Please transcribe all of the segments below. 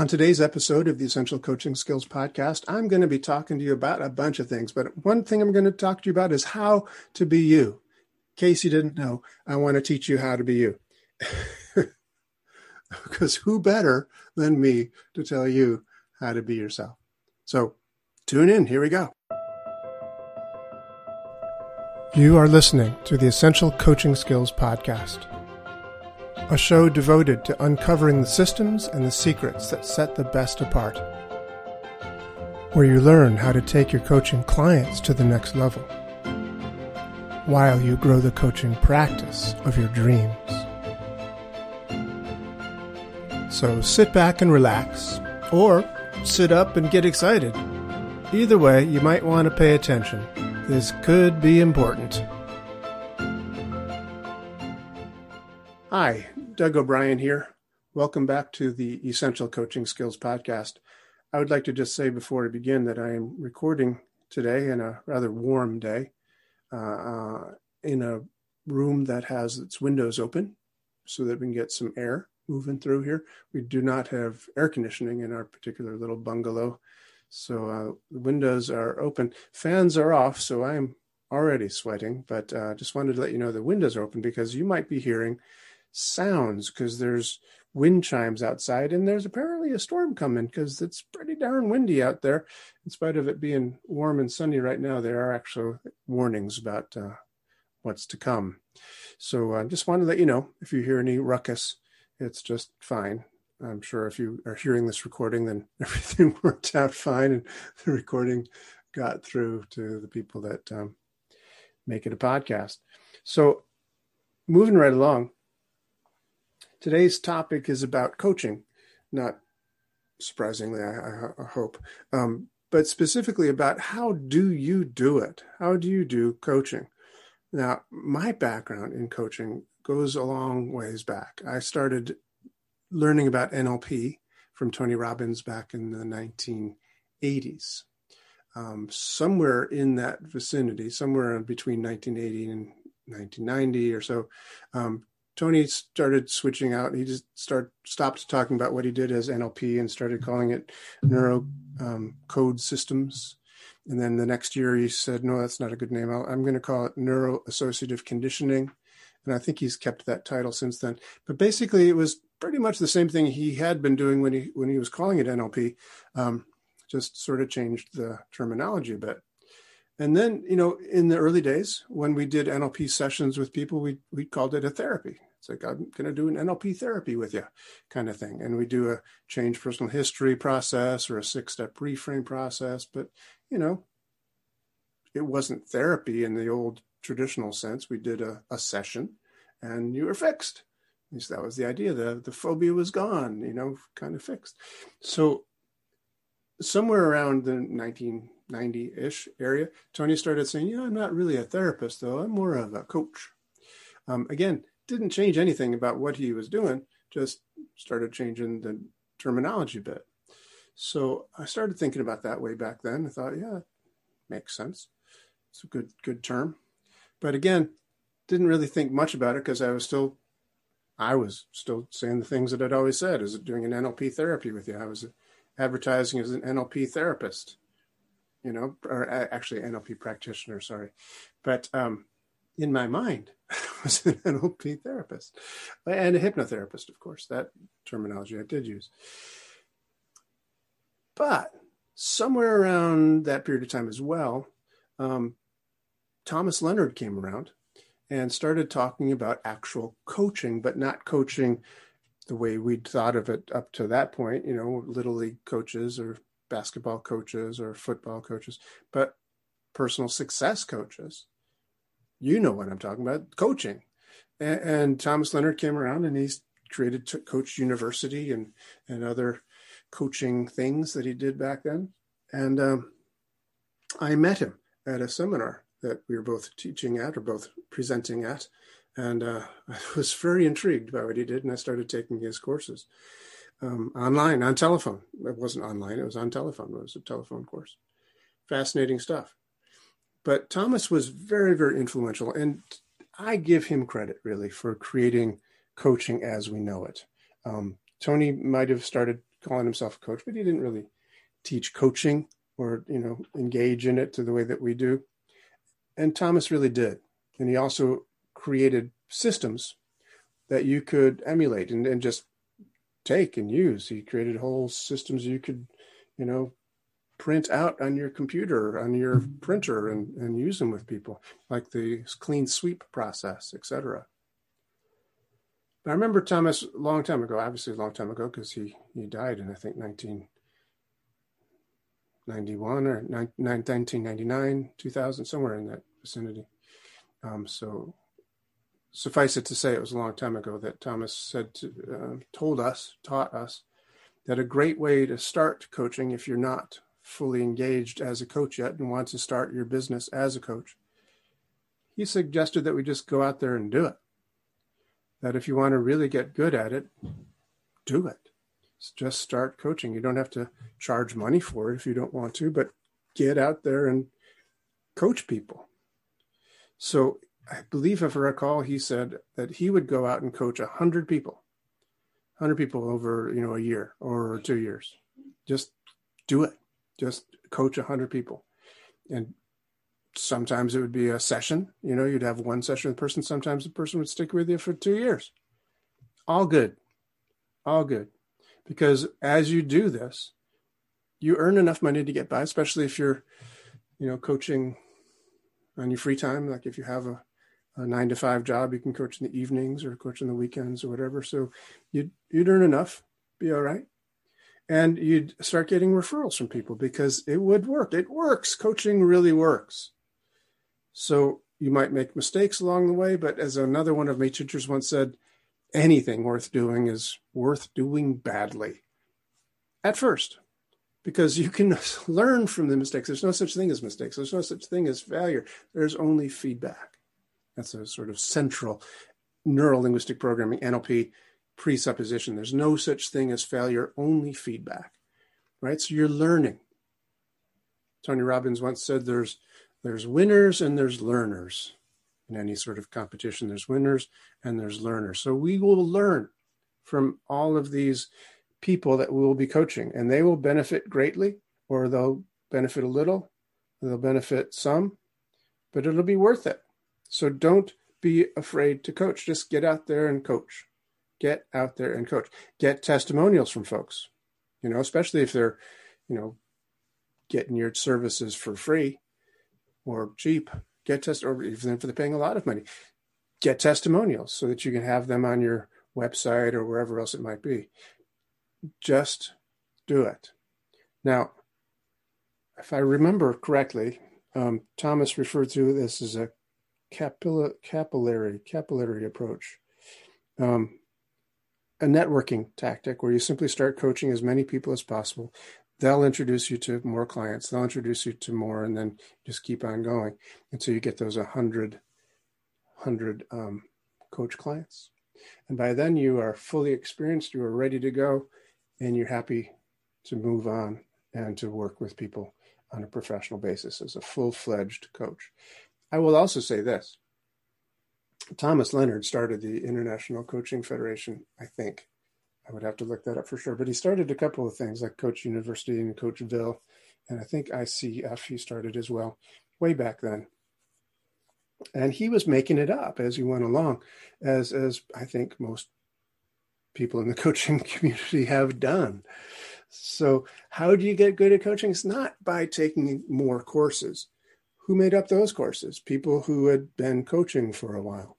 On today's episode of the Essential Coaching Skills Podcast, I'm going to be talking to you about a bunch of things, but one thing I'm going to talk to you about is how to be you. In case you didn't know, I want to teach you how to be you. because who better than me to tell you how to be yourself? So tune in. Here we go. You are listening to the Essential Coaching Skills Podcast a show devoted to uncovering the systems and the secrets that set the best apart, where you learn how to take your coaching clients to the next level, while you grow the coaching practice of your dreams. So sit back and relax, or sit up and get excited. Either way, you might want to pay attention. This could be important. Hi, Doug O'Brien here. Welcome back to the Essential Coaching Skills Podcast. I would like to just say before I begin that I am recording today in a rather warm day uh, in a room that has its windows open so that we can get some air moving through here. We do not have air conditioning in our particular little bungalow, so uh, the windows are open. Fans are off, so I am already sweating, but uh, just wanted to let you know the windows are open because you might be hearing sounds because there's wind chimes outside and there's apparently a storm coming because it's pretty darn windy out there. In spite of it being warm and sunny right now there are actual warnings about uh, what's to come. So i uh, just wanted to let you know if you hear any ruckus it's just fine. I'm sure if you are hearing this recording then everything worked out fine and the recording got through to the people that um, make it a podcast. So moving right along Today's topic is about coaching, not surprisingly, I, I hope, um, but specifically about how do you do it? How do you do coaching? Now, my background in coaching goes a long ways back. I started learning about NLP from Tony Robbins back in the 1980s. Um, somewhere in that vicinity, somewhere between 1980 and 1990 or so, um, Tony started switching out. He just start stopped talking about what he did as NLP and started calling it neuro um, code systems. And then the next year he said, "No, that's not a good name. i am going to call it neuro associative conditioning." And I think he's kept that title since then. But basically, it was pretty much the same thing he had been doing when he when he was calling it NLP. Um, just sort of changed the terminology a bit. And then, you know, in the early days when we did NLP sessions with people, we we called it a therapy. Like, I'm going to do an NLP therapy with you kind of thing. And we do a change personal history process or a six step reframe process. But, you know, it wasn't therapy in the old traditional sense. We did a, a session and you were fixed. At least that was the idea. The, the phobia was gone, you know, kind of fixed. So, somewhere around the 1990 ish area, Tony started saying, You know, I'm not really a therapist, though. I'm more of a coach. Um, again, didn't change anything about what he was doing, just started changing the terminology a bit. So I started thinking about that way back then. I thought, yeah, makes sense. It's a good good term. But again, didn't really think much about it because I was still I was still saying the things that I'd always said, is it doing an NLP therapy with you. I was advertising as an NLP therapist, you know, or actually NLP practitioner, sorry. But um, in my mind, was an NLP therapist and a hypnotherapist, of course. That terminology I did use. But somewhere around that period of time as well, um, Thomas Leonard came around and started talking about actual coaching, but not coaching the way we'd thought of it up to that point, you know, little league coaches or basketball coaches or football coaches, but personal success coaches you know what I'm talking about, coaching. And, and Thomas Leonard came around and he's created Coach University and and other coaching things that he did back then. And um, I met him at a seminar that we were both teaching at or both presenting at. And uh, I was very intrigued by what he did, and I started taking his courses um, online, on telephone. It wasn't online, it was on telephone. It was a telephone course. Fascinating stuff. But Thomas was very, very influential. And I give him credit really for creating coaching as we know it. Um, Tony might have started calling himself a coach, but he didn't really teach coaching or you know engage in it to the way that we do. And Thomas really did, and he also created systems that you could emulate and, and just take and use. He created whole systems you could, you know, print out on your computer, on your printer, and, and use them with people, like the clean sweep process, etc. But I remember Thomas a long time ago, obviously a long time ago, because he, he died in, I think, 1991 or 1999, 2000, somewhere in that vicinity. Um, so suffice it to say, it was a long time ago that Thomas said, to, uh, told us, taught us that a great way to start coaching, if you're not fully engaged as a coach yet and want to start your business as a coach, he suggested that we just go out there and do it. That if you want to really get good at it, do it. Just start coaching. You don't have to charge money for it if you don't want to, but get out there and coach people. So I believe, if I recall, he said that he would go out and coach a hundred people, hundred people over you know a year or two years. Just do it just coach 100 people. And sometimes it would be a session you know you'd have one session with the person. Sometimes the person would stick with you for two years. All good. All good. Because as you do this you earn enough money to get by especially if you're you know coaching on your free time. Like if you have a, a nine to five job you can coach in the evenings or coach in the weekends or whatever. So you'd, you'd earn enough be all right and you'd start getting referrals from people because it would work. It works. Coaching really works. So you might make mistakes along the way, but as another one of my teachers once said, anything worth doing is worth doing badly at first because you can learn from the mistakes. There's no such thing as mistakes. There's no such thing as failure. There's only feedback. That's a sort of central neuro linguistic programming, NLP presupposition. There's no such thing as failure, only feedback, right? So you're learning. Tony Robbins once said there's there's winners and there's learners in any sort of competition. There's winners and there's learners. So we will learn from all of these people that we will be coaching, and they will benefit greatly, or they'll benefit a little, they'll benefit some, but it'll be worth it. So don't be afraid to coach. Just get out there and coach get out there and coach. Get testimonials from folks, you know, especially if they're, you know, getting your services for free or cheap. Get test, or even if they're paying a lot of money, get testimonials so that you can have them on your website or wherever else it might be. Just do it. Now, if I remember correctly, um, Thomas referred to this as a capillary capillary capillary approach. Um, a networking tactic where you simply start coaching as many people as possible. They'll introduce you to more clients. They'll introduce you to more, and then just keep on going until you get those 100, 100 um, coach clients. And by then, you are fully experienced, you are ready to go, and you're happy to move on and to work with people on a professional basis as a full fledged coach. I will also say this Thomas Leonard started the International Coaching Federation, I think. I would have to look that up for sure. But he started a couple of things like Coach University and Coachville. And I think ICF he started as well way back then. And he was making it up as he went along, as as I think most people in the coaching community have done. So, how do you get good at coaching? It's not by taking more courses. Who made up those courses? People who had been coaching for a while.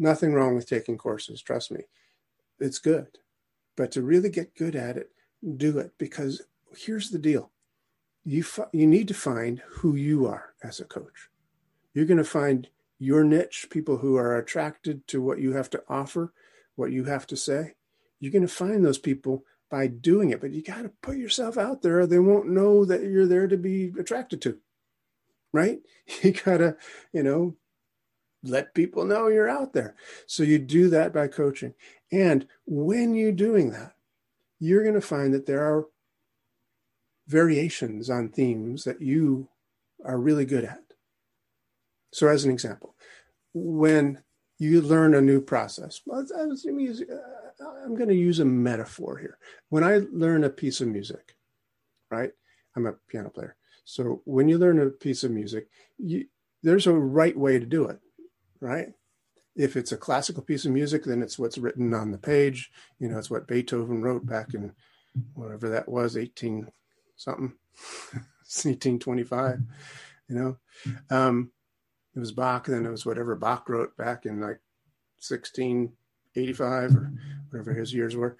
Nothing wrong with taking courses, trust me. It's good. But to really get good at it, do it because here's the deal. You fi- you need to find who you are as a coach. You're going to find your niche, people who are attracted to what you have to offer, what you have to say. You're going to find those people by doing it, but you got to put yourself out there they won't know that you're there to be attracted to. Right? You got to, you know, let people know you're out there. So you do that by coaching. And when you're doing that, you're going to find that there are variations on themes that you are really good at. So, as an example, when you learn a new process, let me use uh, I'm going to use a metaphor here. When I learn a piece of music, right? I'm a piano player. So when you learn a piece of music, you, there's a right way to do it, right? If it's a classical piece of music, then it's what's written on the page. You know, it's what Beethoven wrote back in whatever that was, 18 something, 1825, you know. Um, it was Bach, then it was whatever Bach wrote back in like 1685 or whatever his years were.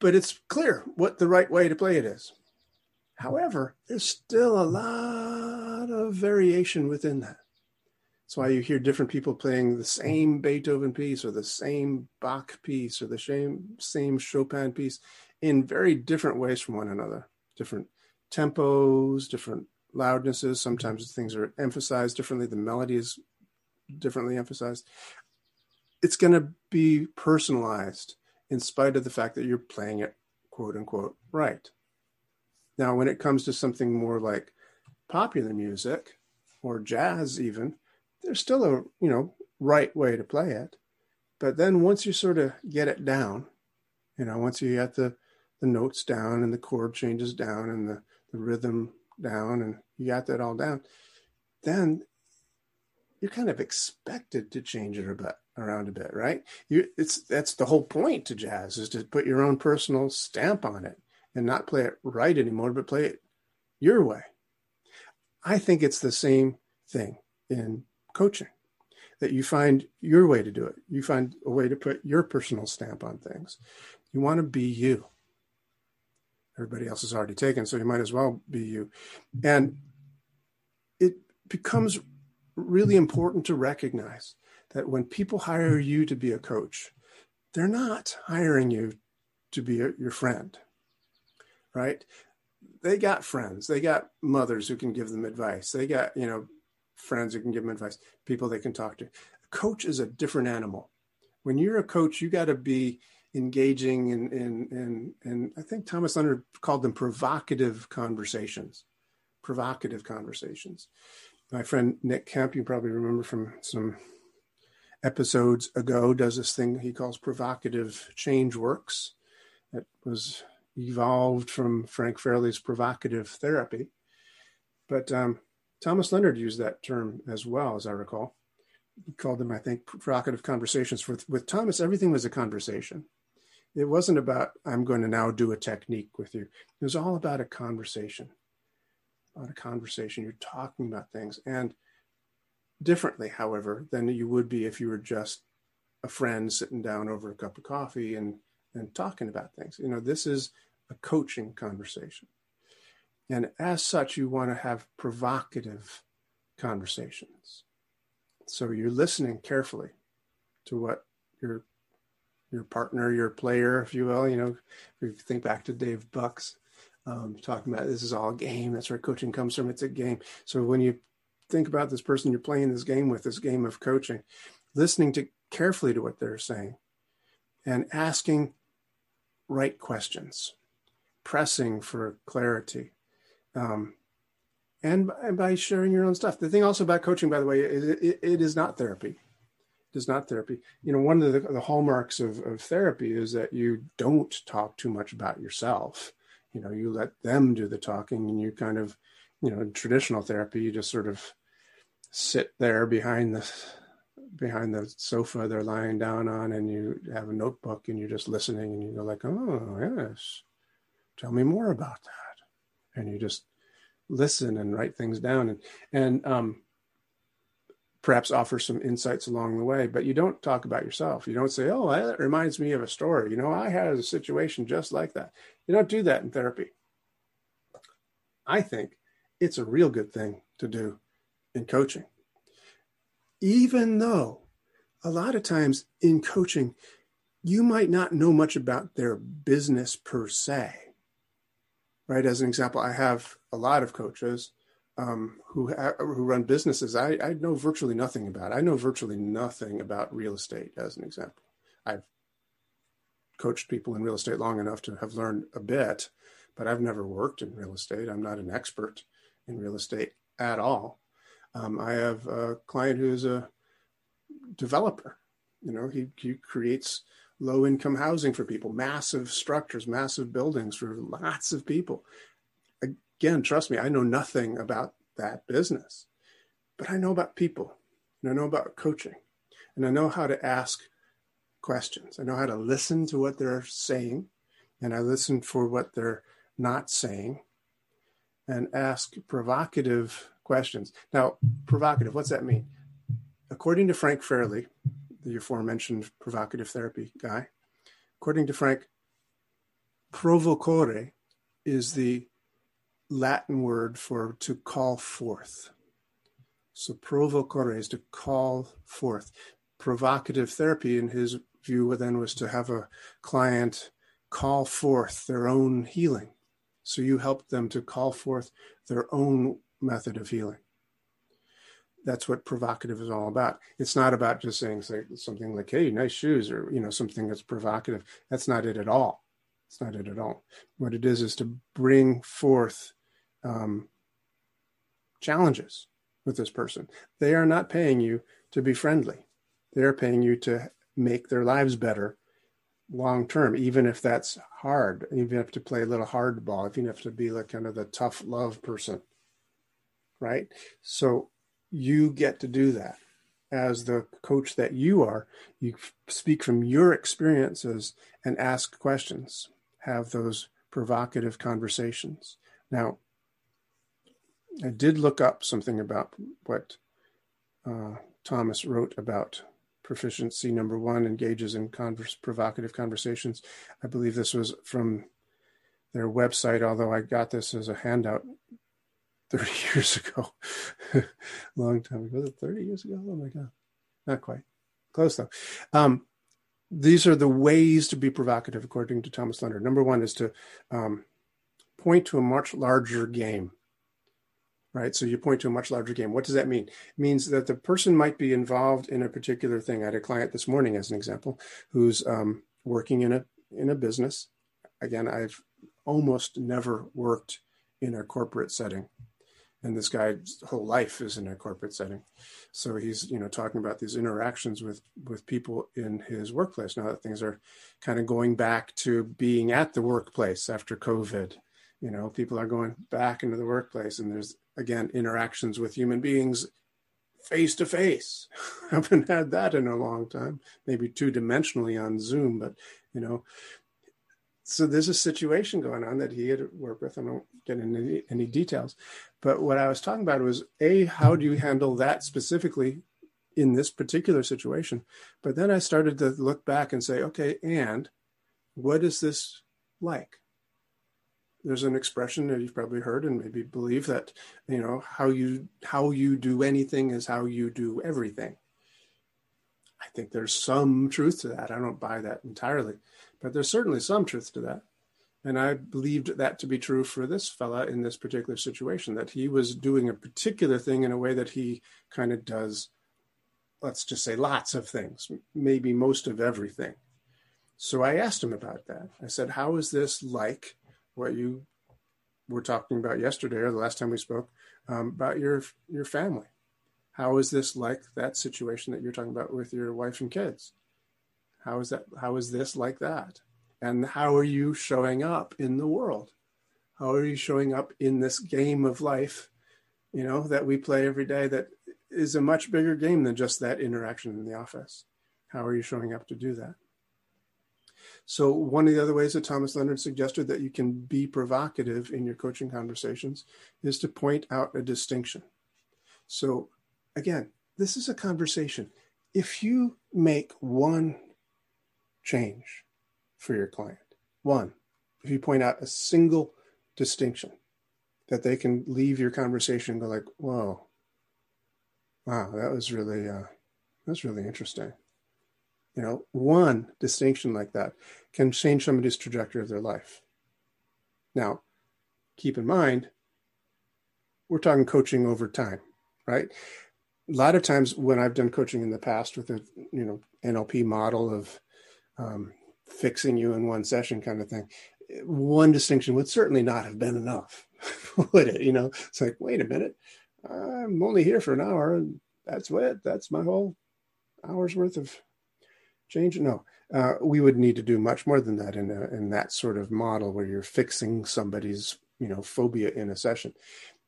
But it's clear what the right way to play it is. However, there's still a lot of variation within that. That's why you hear different people playing the same Beethoven piece or the same Bach piece or the same, same Chopin piece in very different ways from one another. Different tempos, different loudnesses. Sometimes things are emphasized differently. The melody is differently emphasized. It's going to be personalized in spite of the fact that you're playing it quote unquote right. Now, when it comes to something more like popular music or jazz, even, there's still a you know right way to play it. But then once you sort of get it down, you know, once you get the the notes down and the chord changes down and the, the rhythm down and you got that all down, then you're kind of expected to change it a bit around a bit, right? You it's that's the whole point to jazz is to put your own personal stamp on it and not play it right anymore, but play it your way. I think it's the same thing in coaching that you find your way to do it. You find a way to put your personal stamp on things. You want to be you. Everybody else is already taken, so you might as well be you. And it becomes really important to recognize that when people hire you to be a coach, they're not hiring you to be a, your friend, right? They got friends, they got mothers who can give them advice, they got, you know, friends who can give them advice, people they can talk to. A coach is a different animal. When you're a coach, you got to be engaging in, in, in, in, I think Thomas Leonard called them provocative conversations. Provocative conversations. My friend Nick Kemp, you probably remember from some episodes ago, does this thing he calls provocative change works. That was evolved from Frank Farrelly's provocative therapy. But um, Thomas Leonard used that term as well, as I recall. He called them, I think, provocative conversations. With, with Thomas, everything was a conversation. It wasn't about, I'm going to now do a technique with you. It was all about a conversation. About a conversation. You're talking about things. And differently, however, than you would be if you were just a friend sitting down over a cup of coffee and, and talking about things. You know, this is a coaching conversation. And as such, you want to have provocative conversations. So you're listening carefully to what your your partner, your player, if you will, you know, if you think back to Dave Bucks, um, talking about this is all game. That's where coaching comes from. It's a game. So when you think about this person you're playing this game with, this game of coaching, listening to carefully to what they're saying and asking right questions, pressing for clarity, um, and, and by sharing your own stuff. The thing also about coaching, by the way, is it, it is not therapy. It is not therapy. You know, one of the, the hallmarks of, of therapy is that you don't talk too much about yourself. You know, you let them do the talking, and you kind of, you know, in traditional therapy, you just sort of sit there behind the behind the sofa they're lying down on and you have a notebook and you're just listening and you go like oh yes tell me more about that and you just listen and write things down and and um, perhaps offer some insights along the way but you don't talk about yourself you don't say oh that reminds me of a story you know i had a situation just like that you don't do that in therapy i think it's a real good thing to do in coaching. Even though a lot of times in coaching, you might not know much about their business per se. Right? As an example, I have a lot of coaches um, who ha- who run businesses. I, I know virtually nothing about. I know virtually nothing about real estate. As an example, I've coached people in real estate long enough to have learned a bit, but I've never worked in real estate. I'm not an expert in real estate at all. Um, I have a client who's a developer. You know, he, he creates low income housing for people, massive structures, massive buildings for lots of people. Again, trust me, I know nothing about that business, but I know about people and I know about coaching and I know how to ask questions. I know how to listen to what they're saying and I listen for what they're not saying and ask provocative questions. Now, provocative, what's that mean? According to Frank Farrelly, the aforementioned provocative therapy guy, according to Frank, provocare is the Latin word for to call forth. So provocare is to call forth. Provocative therapy, in his view, then was to have a client call forth their own healing. So you help them to call forth their own method of healing. That's what provocative is all about. It's not about just saying something like, hey, nice shoes, or you know, something that's provocative. That's not it at all. It's not it at all. What it is is to bring forth um, challenges with this person. They are not paying you to be friendly. They're paying you to make their lives better long term, even if that's hard. Even if to play a little hardball, if you have to be like kind of the tough love person, right? So you get to do that as the coach that you are. You speak from your experiences and ask questions, have those provocative conversations. Now, I did look up something about what uh, Thomas wrote about proficiency number one engages in converse, provocative conversations. I believe this was from their website, although I got this as a handout 30 years ago. Long time ago. Was it 30 years ago? Oh my God. Not quite. Close though. Um, these are the ways to be provocative, according to Thomas Leonard. Number one is to um, point to a much larger game right? So you point to a much larger game. What does that mean? It means that the person might be involved in a particular thing. I had a client this morning, as an example, who's um, working in a in a business. Again, I've almost never worked in a corporate setting, and this guy's whole life is in a corporate setting. So he's you know talking about these interactions with with people in his workplace now that things are kind of going back to being at the workplace after COVID you know people are going back into the workplace and there's again interactions with human beings face to face haven't had that in a long time maybe two dimensionally on zoom but you know so there's a situation going on that he had worked with. I don't get into any, any details. But what i was talking about was a how do you handle that specifically in this particular situation? But then i started to look back and say okay and what is this like? There's an expression that you've probably heard and maybe believe that you know how you how you do anything is how you do everything. I think there's some truth to that. I don't buy that entirely but there's certainly some truth to that and i believed that to be true for this fella in this particular situation that he was doing a particular thing in a way that he kind of does let's just say lots of things maybe most of everything so i asked him about that i said how is this like what you were talking about yesterday or the last time we spoke um, about your your family. How is this like that situation that you're talking about with your wife and kids? How is that? How is this like that? And how are you showing up in the world? How are you showing up in this game of life, you know, that we play every day that is a much bigger game than just that interaction in the office? How are you showing up to do that? So, one of the other ways that Thomas Leonard suggested that you can be provocative in your coaching conversations is to point out a distinction. So, again, this is a conversation. If you make one change for your client, one, if you point out a single distinction that they can leave your conversation and go like, whoa, wow, that was really, uh, that's really interesting. You know, one distinction like that can change somebody's trajectory of their life. Now, keep in mind, we're talking coaching over time, right? A lot of times when I've done coaching in the past with a you know NLP model of um, fixing you in one session kind of thing, one distinction would certainly not have been enough, would it? You know, it's like, wait a minute, I'm only here for an hour, and that's it. That's my whole hour's worth of change no Uh, we would need to do much more than that in, a, in that sort of model where you're fixing somebody's you know phobia in a session.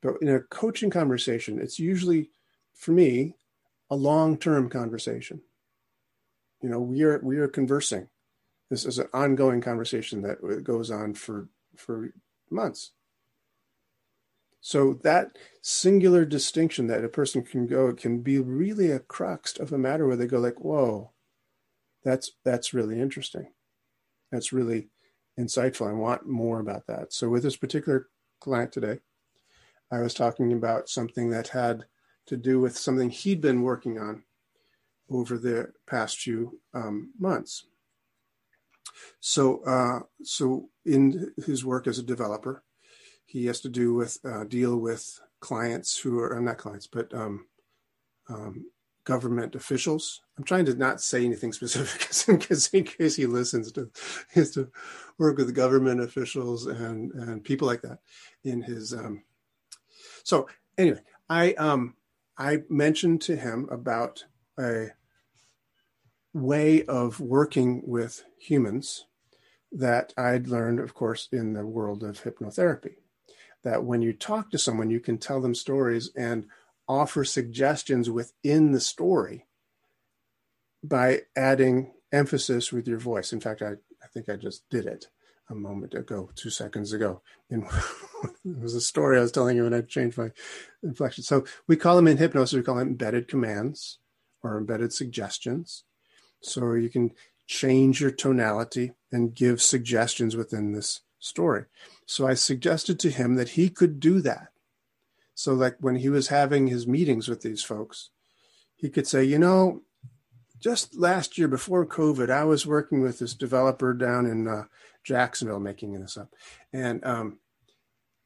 But in a coaching conversation, it's usually for me a long-term conversation. You know, we are we are conversing. This is an ongoing conversation that goes on for for months. So that singular distinction that a person can go can be really a crux of a matter where they go like, "Whoa, that's that's really interesting. That's really insightful. I want more about that." So with this particular client today, I was talking about something that had to do with something he'd been working on over the past few um, months. So, uh, so in his work as a developer, he has to do with uh, deal with clients who are not clients, but um, um, government officials. I'm trying to not say anything specific because in case he listens to, he has to work with government officials and and people like that in his. Um, so anyway, I um I mentioned to him about a way of working with humans that I'd learned, of course, in the world of hypnotherapy that when you talk to someone, you can tell them stories and offer suggestions within the story by adding emphasis with your voice. In fact, I, I think I just did it a moment ago, two seconds ago. And it was a story I was telling you when I changed my inflection. So we call them in hypnosis, we call them embedded commands or embedded suggestions. So you can change your tonality and give suggestions within this story. So I suggested to him that he could do that. So, like when he was having his meetings with these folks, he could say, you know, just last year before COVID, I was working with this developer down in uh, Jacksonville, making this up, and um,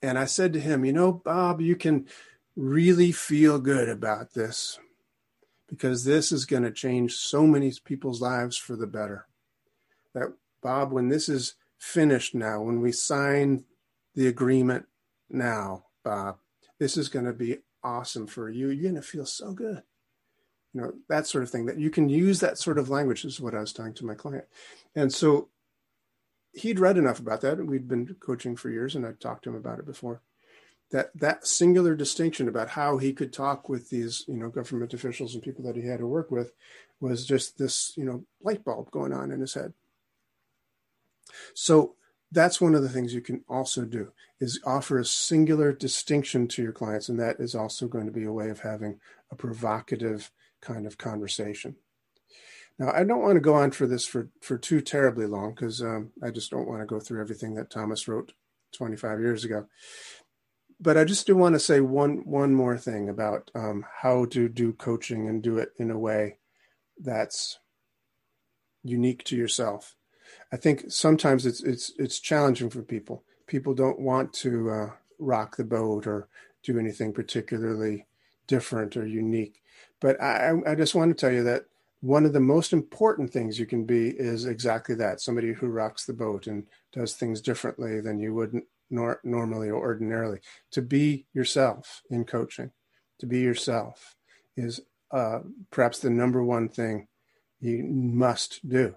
and I said to him, you know, Bob, you can really feel good about this because this is going to change so many people's lives for the better. That Bob, when this is finished now, when we sign the agreement now, Bob, this is going to be awesome for you. You're going to feel so good. You know, that sort of thing that you can use that sort of language is what I was telling to my client. And so he'd read enough about that. We'd been coaching for years and I'd talked to him about it before. That that singular distinction about how he could talk with these, you know, government officials and people that he had to work with was just this, you know, light bulb going on in his head. So that's one of the things you can also do is offer a singular distinction to your clients and that is also going to be a way of having a provocative kind of conversation now i don't want to go on for this for for too terribly long because um, i just don't want to go through everything that thomas wrote 25 years ago but i just do want to say one one more thing about um, how to do coaching and do it in a way that's unique to yourself I think sometimes it's it's it's challenging for people. People don't want to uh, rock the boat or do anything particularly different or unique. But I, I just want to tell you that one of the most important things you can be is exactly that somebody who rocks the boat and does things differently than you would nor- normally or ordinarily. To be yourself in coaching, to be yourself is uh, perhaps the number one thing you must do.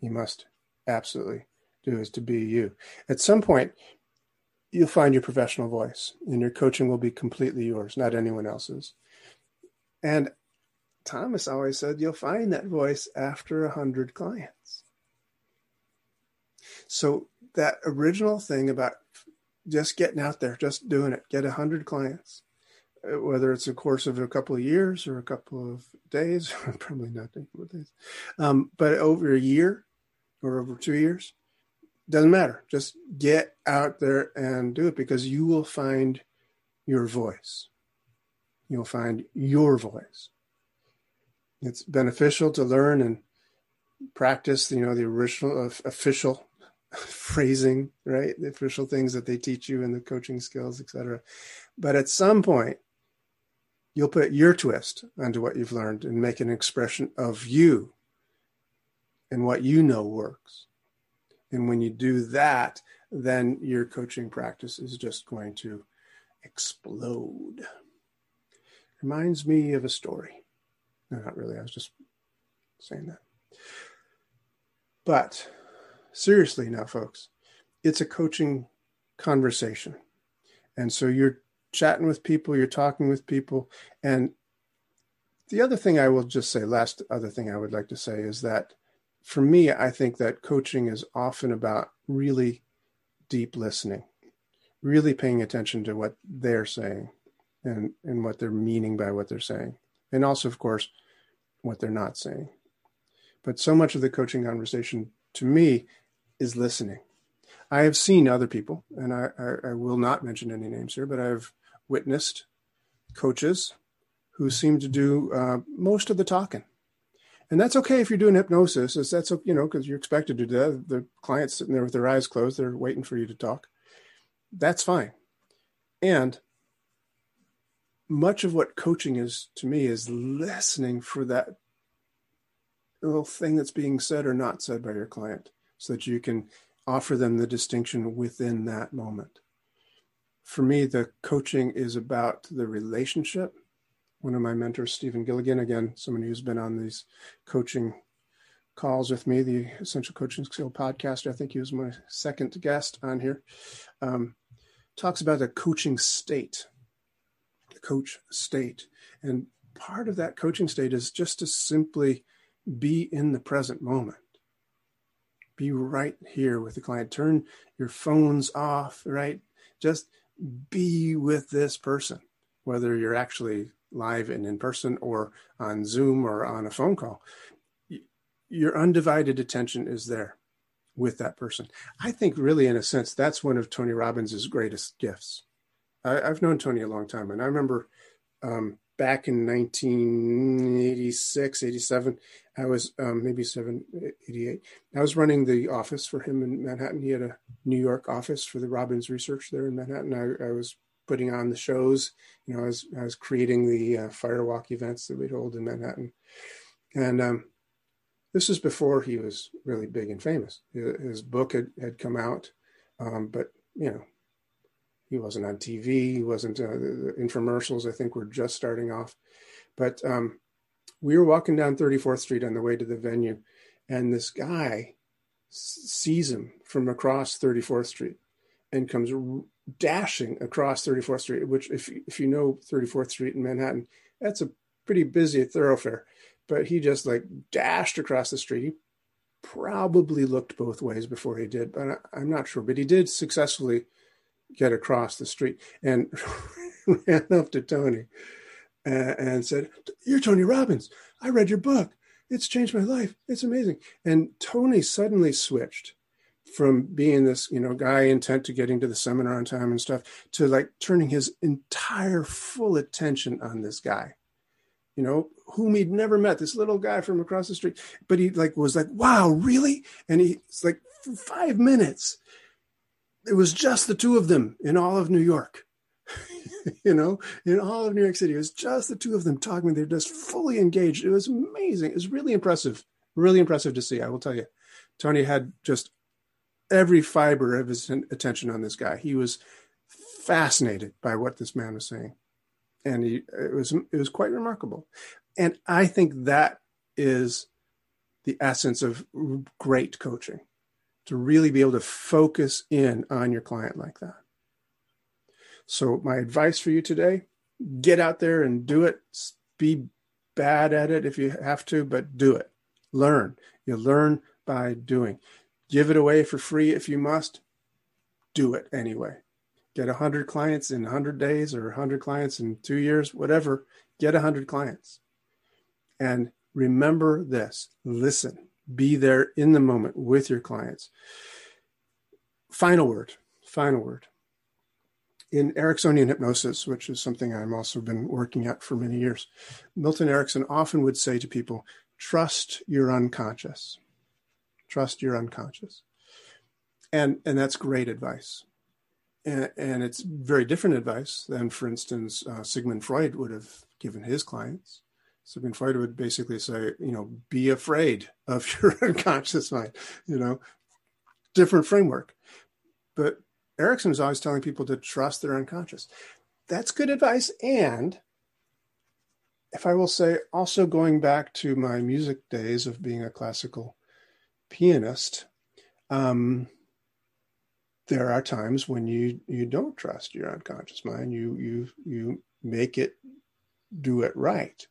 You must absolutely do is to be you. At some point, you'll find your professional voice and your coaching will be completely yours, not anyone else's. And Thomas always said you'll find that voice after a hundred clients. So that original thing about just getting out there, just doing it, get a hundred clients, uh, whether it's a course of a couple of years or a couple of days, probably not a couple of days, um, but over a year, or over two years. Doesn't matter. Just get out there and do it because you will find your voice. You'll find your voice. It's beneficial to learn and practice, you know, the original official phrasing, right? The official things that they teach you and the coaching skills, etc. But at some point, you'll put your twist onto what you've learned and make an expression of you and what you know works. And when you do that, then your coaching practice is just going to explode. Reminds me of a story. No, not really. I was just saying that. But seriously now, folks, it's a coaching conversation. And so you're chatting with people, you're talking with people. And the other thing I will just say, last other thing I would like to say is that for me, I think that coaching is often about really deep listening, really paying attention to what they're saying and, and what they're meaning by what they're saying. And also, of course, what they're not saying. But so much of the coaching conversation to me is listening. I have seen other people, and I, I, I will not mention any names here, but I've witnessed coaches who seem to do uh, most of the talking. And that's okay if you're doing hypnosis. That's you know because you're expected to do that. The client's sitting there with their eyes closed; they're waiting for you to talk. That's fine. And much of what coaching is to me is listening for that little thing that's being said or not said by your client so that you can offer them the distinction within that moment. For me, the coaching is about the relationship. One of my mentors, Stephen Gilligan, again, someone who's been on these coaching calls with me, the Essential Coaching Skill podcast. I think he was my second guest on here. Um, talks about the coaching state the coach state. And part of that coaching state is just to simply be in the present moment. Be right here with the client. Turn your phones off, right? Just be with this person, whether you're actually live and in person or on Zoom or on a phone call. Your undivided attention is there with that person. I think, really, in a sense, that's one of Tony Robbins' greatest gifts I, have known Tony a long time, and I remember um, back in 1986, 87, I was um, maybe 7, 88. I was running the office for him in Manhattan. He had a New York office for the Robbins Research there in Manhattan. I, I was putting on the shows. You know, I was I was creating the uh, firewalk events that we'd hold in Manhattan, and um, this was before he was really big and famous. His book had had come out, um, but you know, he wasn't on TV. He wasn't uh, the infomercials. I think were just starting off, but um, we were walking down 34th Street on the way to the venue, and this guy sees him from across 34th Street and comes dashing across 34th Street. Which, if if you know 34th Street in Manhattan, that's a pretty busy thoroughfare. But he just like dashed across the street. He probably looked both ways before he did, but I, I'm not sure. But he did successfully get across the street and ran up to Tony and, and said, You're Tony Robbins. I read your book. It's changed my life. It's amazing. And Tony suddenly switched from being this, you know, guy intent to getting to the seminar on time and stuff to like turning his entire full attention on this guy, you know, whom he'd never met, this little guy from across the street. But he like was like, wow, really? And he's like, for five minutes, it was just the two of them in all of New York. you know, in all of New York City, it was just the two of them talking. They're just fully engaged. It was amazing. It was really impressive, really impressive to see. I will tell you, Tony had just every fiber of his attention on this guy. He was fascinated by what this man was saying, and he, it was it was quite remarkable. And I think that is the essence of great coaching to really be able to focus in on your client like that. So, my advice for you today get out there and do it. Be bad at it if you have to, but do it. Learn. You learn by doing. Give it away for free if you must. Do it anyway. Get 100 clients in 100 days or 100 clients in two years, whatever. Get 100 clients. And remember this listen be there in the moment with your clients. Final word, final word. In Ericksonian hypnosis, which is something I've also been working at for many years, Milton Erickson often would say to people, trust your unconscious. Trust your unconscious. And, and that's great advice. And, and it's very different advice than, for instance, uh, Sigmund Freud would have given his clients. Sigmund Freud would basically say, you know, be afraid of your unconscious mind, you know, different framework. But Erickson is always telling people to trust their unconscious. That's good advice. And if I will say, also going back to my music days of being a classical pianist, um, there are times when you you don't trust your unconscious mind. You you you make it do it right.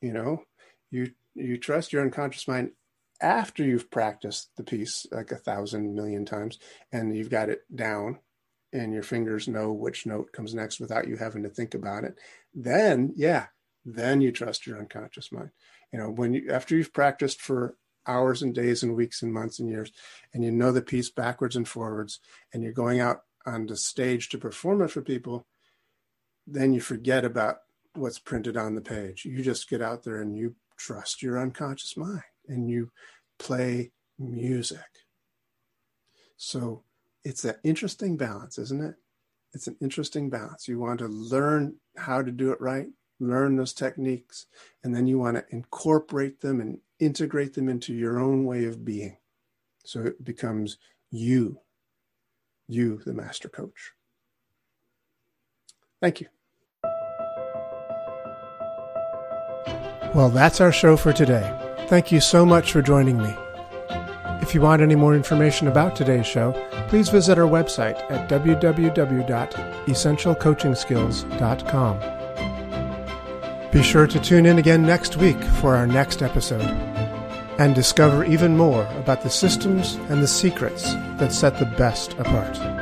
You know, you you trust your unconscious mind after you've practiced the piece like a thousand million times and you've got it down and your fingers know which note comes next without you having to think about it then yeah then you trust your unconscious mind. You know when you after you've practiced for hours and days and weeks and months and years and you know the piece backwards and forwards and you're going out on the stage to perform it for people then you forget about what's printed on the page you just get out there and you trust your unconscious mind and you play music so it's an interesting balance isn't it it's an interesting balance you want to learn how to do it right learn those techniques, and then you want to incorporate them and integrate them into your own way of being. So it becomes you, you, the master coach. Thank you. Well, that's our show for today. Thank you so much for joining me. If you want any more information about today's show, please visit our website at www.essentialcoachingskills.com. Be sure to tune in again next week for our next episode and discover even more about the systems and the secrets that set the best apart.